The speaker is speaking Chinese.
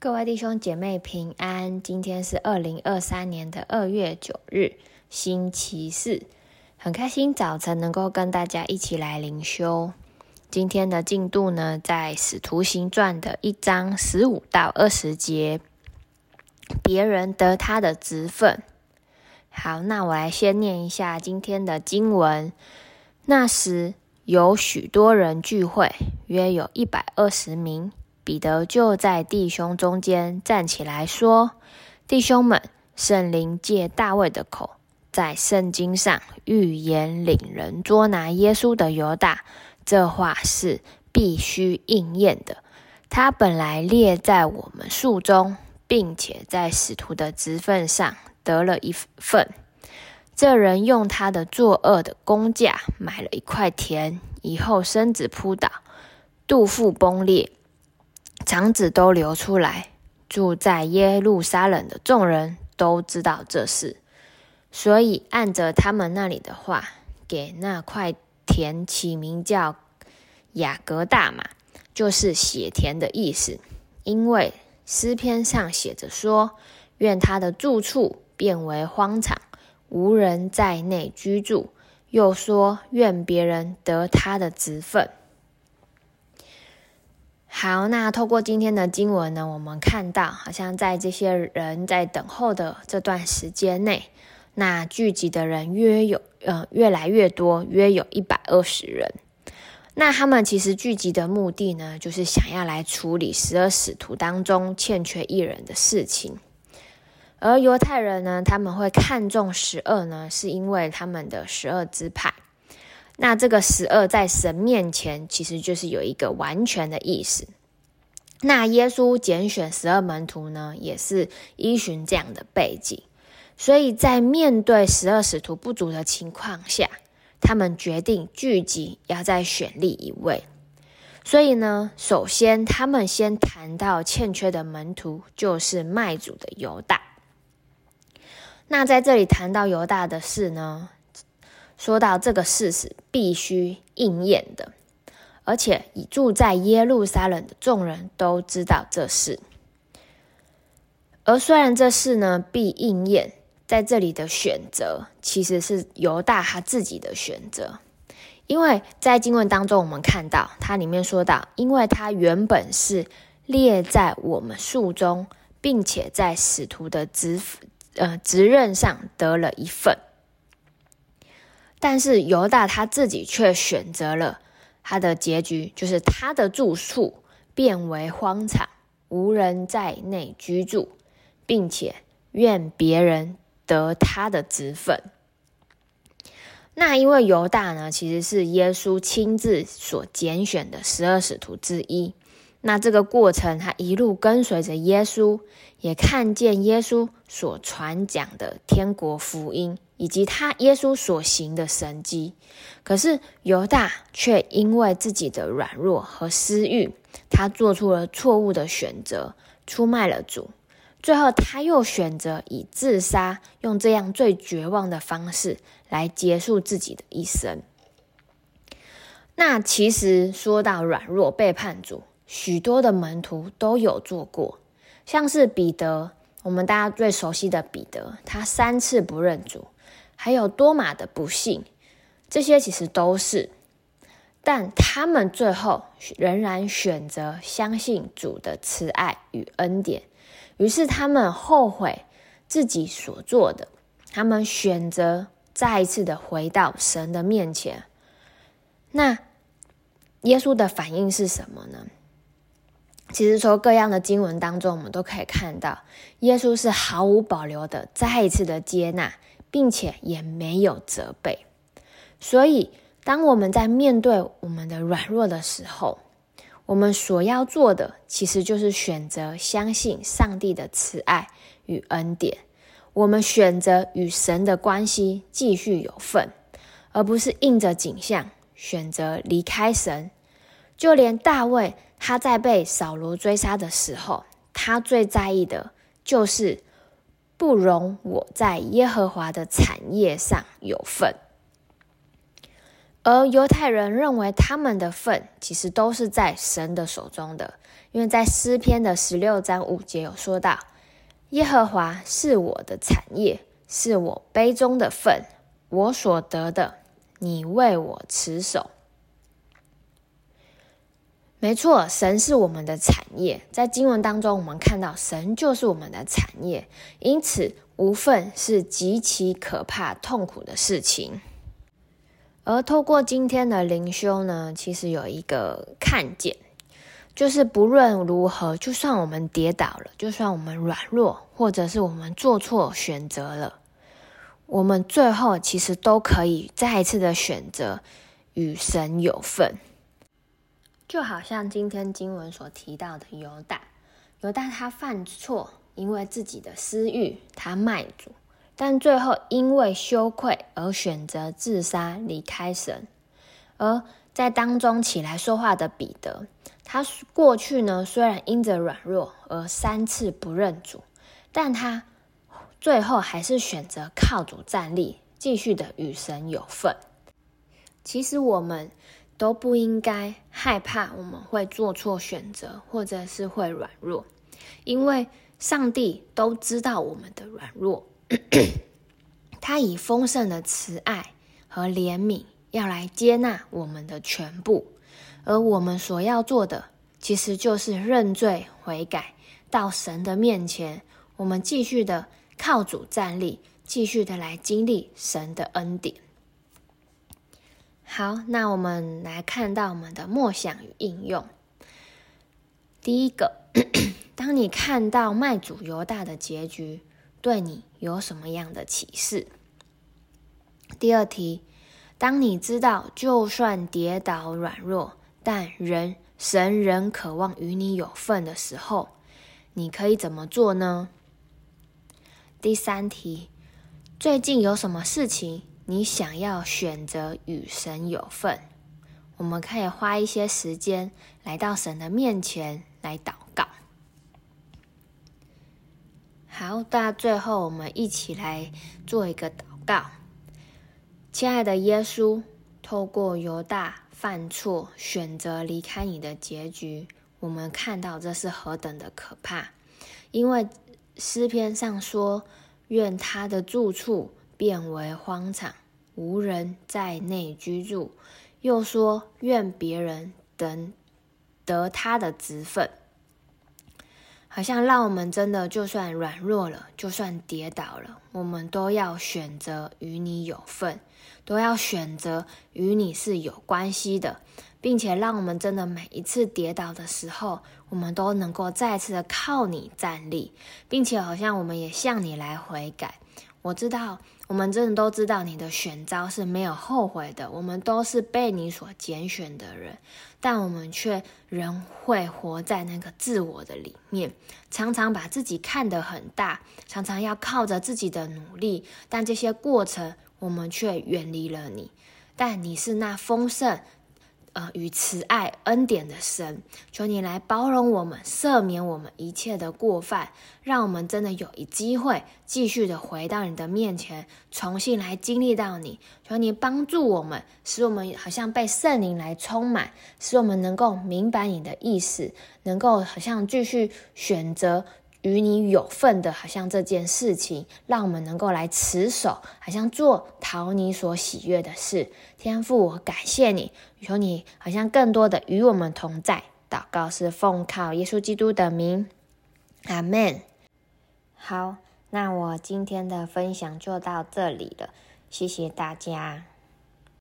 各位弟兄姐妹平安，今天是二零二三年的二月九日，星期四，很开心早晨能够跟大家一起来灵修。今天的进度呢，在使徒行传的一章十五到二十节，别人得他的职分。好，那我来先念一下今天的经文。那时有许多人聚会，约有一百二十名。彼得就在弟兄中间站起来说：“弟兄们，圣灵借大卫的口，在圣经上预言领人捉拿耶稣的犹大，这话是必须应验的。他本来列在我们数中，并且在使徒的职分上得了一份。这人用他的作恶的工价买了一块田，以后身子扑倒，肚腹崩裂。”肠子都流出来，住在耶路撒冷的众人都知道这事，所以按着他们那里的话，给那块田起名叫亚革大马，就是血田的意思。因为诗篇上写着说：“愿他的住处变为荒场，无人在内居住。”又说：“愿别人得他的职分。”好，那透过今天的经文呢，我们看到，好像在这些人在等候的这段时间内，那聚集的人约有，呃，越来越多，约有一百二十人。那他们其实聚集的目的呢，就是想要来处理十二使徒当中欠缺一人的事情。而犹太人呢，他们会看重十二呢，是因为他们的十二支派。那这个十二在神面前，其实就是有一个完全的意思。那耶稣拣选十二门徒呢，也是依循这样的背景。所以在面对十二使徒不足的情况下，他们决定聚集，要再选立一位。所以呢，首先他们先谈到欠缺的门徒，就是卖主的犹大。那在这里谈到犹大的事呢，说到这个事实必须应验的，而且已住在耶路撒冷的众人都知道这事。而虽然这事呢必应验，在这里的选择其实是犹大他自己的选择，因为在经文当中我们看到，它里面说到，因为他原本是列在我们数中，并且在使徒的职呃职任上得了一份。但是犹大他自己却选择了他的结局，就是他的住处变为荒场，无人在内居住，并且愿别人得他的职分。那因为犹大呢，其实是耶稣亲自所拣选的十二使徒之一。那这个过程，他一路跟随着耶稣，也看见耶稣所传讲的天国福音，以及他耶稣所行的神迹。可是犹大却因为自己的软弱和私欲，他做出了错误的选择，出卖了主。最后，他又选择以自杀，用这样最绝望的方式来结束自己的一生。那其实说到软弱背叛主。许多的门徒都有做过，像是彼得，我们大家最熟悉的彼得，他三次不认主，还有多马的不幸，这些其实都是，但他们最后仍然选择相信主的慈爱与恩典，于是他们后悔自己所做的，他们选择再一次的回到神的面前。那耶稣的反应是什么呢？其实从各样的经文当中，我们都可以看到，耶稣是毫无保留的再一次的接纳，并且也没有责备。所以，当我们在面对我们的软弱的时候，我们所要做的，其实就是选择相信上帝的慈爱与恩典。我们选择与神的关系继续有份，而不是应着景象选择离开神。就连大卫。他在被扫罗追杀的时候，他最在意的就是不容我在耶和华的产业上有份。而犹太人认为他们的份其实都是在神的手中的，因为在诗篇的十六章五节有说到：“耶和华是我的产业，是我杯中的份，我所得的，你为我持守。”没错，神是我们的产业。在经文当中，我们看到神就是我们的产业，因此无份是极其可怕、痛苦的事情。而透过今天的灵修呢，其实有一个看见，就是不论如何，就算我们跌倒了，就算我们软弱，或者是我们做错选择了，我们最后其实都可以再一次的选择与神有份。就好像今天经文所提到的犹大，犹大他犯错，因为自己的私欲，他卖主，但最后因为羞愧而选择自杀，离开神。而在当中起来说话的彼得，他过去呢，虽然因着软弱而三次不认主，但他最后还是选择靠主站立，继续的与神有份。其实我们。都不应该害怕我们会做错选择，或者是会软弱，因为上帝都知道我们的软弱，他以丰盛的慈爱和怜悯要来接纳我们的全部，而我们所要做的，其实就是认罪悔改，到神的面前，我们继续的靠主站立，继续的来经历神的恩典。好，那我们来看到我们的默想与应用。第一个，当你看到卖主犹大的结局，对你有什么样的启示？第二题，当你知道就算跌倒软弱，但人神仍渴望与你有份的时候，你可以怎么做呢？第三题，最近有什么事情？你想要选择与神有份，我们可以花一些时间来到神的面前来祷告。好，那最后我们一起来做一个祷告。亲爱的耶稣，透过犹大犯错选择离开你的结局，我们看到这是何等的可怕。因为诗篇上说：“愿他的住处。”变为荒场，无人在内居住。又说：愿别人等得他的职分，好像让我们真的就算软弱了，就算跌倒了，我们都要选择与你有份，都要选择与你是有关系的，并且让我们真的每一次跌倒的时候，我们都能够再次的靠你站立，并且好像我们也向你来悔改。我知道。我们真的都知道你的选招是没有后悔的，我们都是被你所拣选的人，但我们却仍会活在那个自我的里面，常常把自己看得很大，常常要靠着自己的努力，但这些过程我们却远离了你，但你是那丰盛。呃，与慈爱恩典的神，求你来包容我们，赦免我们一切的过犯，让我们真的有一机会继续的回到你的面前，重新来经历到你。求你帮助我们，使我们好像被圣灵来充满，使我们能够明白你的意思，能够好像继续选择。与你有份的，好像这件事情，让我们能够来持守，好像做讨你所喜悦的事。天父，我感谢你，求你好像更多的与我们同在。祷告是奉靠耶稣基督的名，阿门。好，那我今天的分享就到这里了，谢谢大家。